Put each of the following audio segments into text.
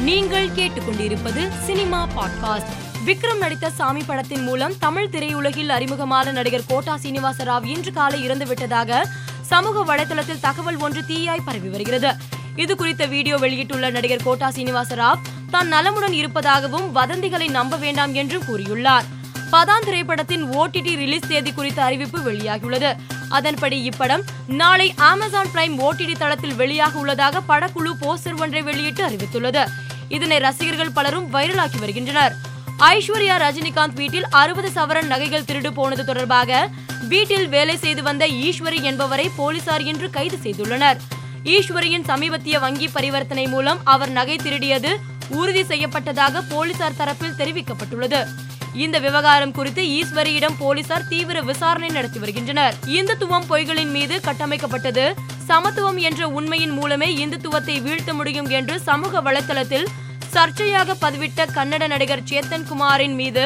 நீங்கள் கேட்டுக்கொண்டிருப்பது cinema podcast. Vikram நடித்த சாமி படத்தின் மூலம் தமிழ் திரையுலகில் அறிமுகமான நடிகர் கோட்டா சீனிவாச ராவ் இன்று காலை இறந்துவிட்டதாக சமூக வலைதளத்தில் தகவல் ஒன்று தீயாய் பரவி வருகிறது. இது குறித்த வீடியோ வெளியிட்டுள்ள நடிகர் கோட்டா சீனிவாச ராவ் தான் நலமுடன் இருப்பதாகவும் வதந்திகளை நம்ப வேண்டாம் என்றும் கூறியுள்ளார். பதான் திரைப்படத்தின் ஓடிடி ரிலீஸ் தேதி குறித்த அறிவிப்பு வெளியாகியுள்ளது. அதன்படி இப்படம் நாளை அமேசான் பிரைம் ஓடிடி தளத்தில் வெளியாக உள்ளதாக படக்குழு போஸ்டர் ஒன்றை வெளியிட்டு அறிவித்துள்ளது. இதனை ரசிகர்கள் பலரும் வைரலாக்கி வருகின்றனர். ஐஸ்வர்யா ரஜினிகாந்த் வீட்டில் அறுபது சவரன் நகைகள் திருடு போனது தொடர்பாக வீட்டில் வேலை செய்து வந்த ஈஸ்வரி என்பவரை போலீசார் இன்று கைது செய்துள்ளனர். ஈஸ்வரியின் சமீபத்திய வங்கி பரிவர்த்தனை மூலம் அவர் நகை திருடியது உறுதி செய்யப்பட்டதாக போலீசார் தரப்பில் தெரிவிக்கப்பட்டுள்ளது. இந்த விவகாரம் குறித்து ஈஸ்வரியிடம் போலீசார் தீவிர விசாரணை நடத்தி வருகின்றனர். இந்துத்துவம் பொய்களின் மீது கட்டமைக்கப்பட்டது சமத்துவம் என்ற உண்மையின் மூலமே இந்துத்துவத்தை வீழ்த்த முடியும் என்று சமூக வலைதளத்தில் சர்ச்சையாக பதிவிட்ட கன்னட நடிகர் சேத்தன் குமாரின் மீது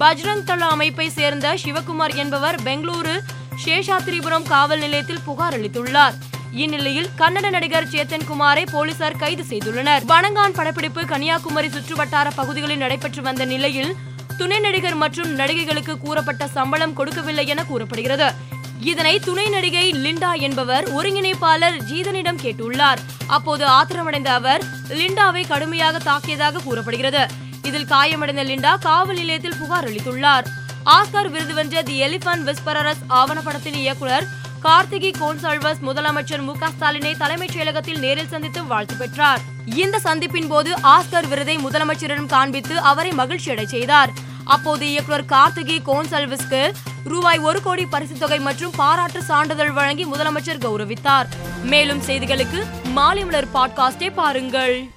பஜ்ரங் தள அமைப்பை சேர்ந்த சிவகுமார் என்பவர் பெங்களூரு சேஷாத்திரிபுரம் காவல் நிலையத்தில் புகார் அளித்துள்ளார். இந்நிலையில் கன்னட நடிகர் சேத்தன் குமாரை போலீசார் கைது செய்துள்ளனர். வணங்கான் படப்பிடிப்பு கன்னியாகுமரி சுற்றுவட்டார பகுதிகளில் நடைபெற்று வந்த நிலையில் துணை நடிகர் மற்றும் நடிகைகளுக்கு கூறப்பட்ட சம்பளம் கொடுக்கவில்லை என கூறப்படுகிறது. இதனை துணை நடிகை லிண்டா என்பவர் ஒருங்கிணைப்பாளர் ஜீதனிடம் கேட்டுள்ளார். அப்போது ஆத்திரமடைந்த அவர் லிண்டாவை கடுமையாக தாக்கியதாக கூறப்படுகிறது. இதில் காயமடைந்த லிண்டா காவல் நிலையத்தில் புகார் அளித்துள்ளார். ஆஸ்கார் விருது வென்ற தி எலிபன் விஸ்பரஸ் ஆவணப்படத்தின் இயக்குனர் கார்த்திகி கோன்சால்வஸ் முதலமைச்சர் மு க ஸ்டாலினை தலைமைச் செயலகத்தில் நேரில் சந்தித்து வாழ்த்து பெற்றார். இந்த சந்திப்பின் போது ஆஸ்கர் விருதை முதலமைச்சரிடம் காண்பித்து அவரை மகிழ்ச்சியடை செய்தார். அப்போது இயக்குனர் கார்த்திகி கோன்சல்விஸ்க்கு ரூபாய் ஒரு கோடி பரிசு தொகை மற்றும் பாராட்டு சான்றிதழ் வழங்கி முதலமைச்சர் கௌரவித்தார். மேலும் செய்திகளுக்கு மாலை மலர் பாட்காஸ்டை பாருங்கள்.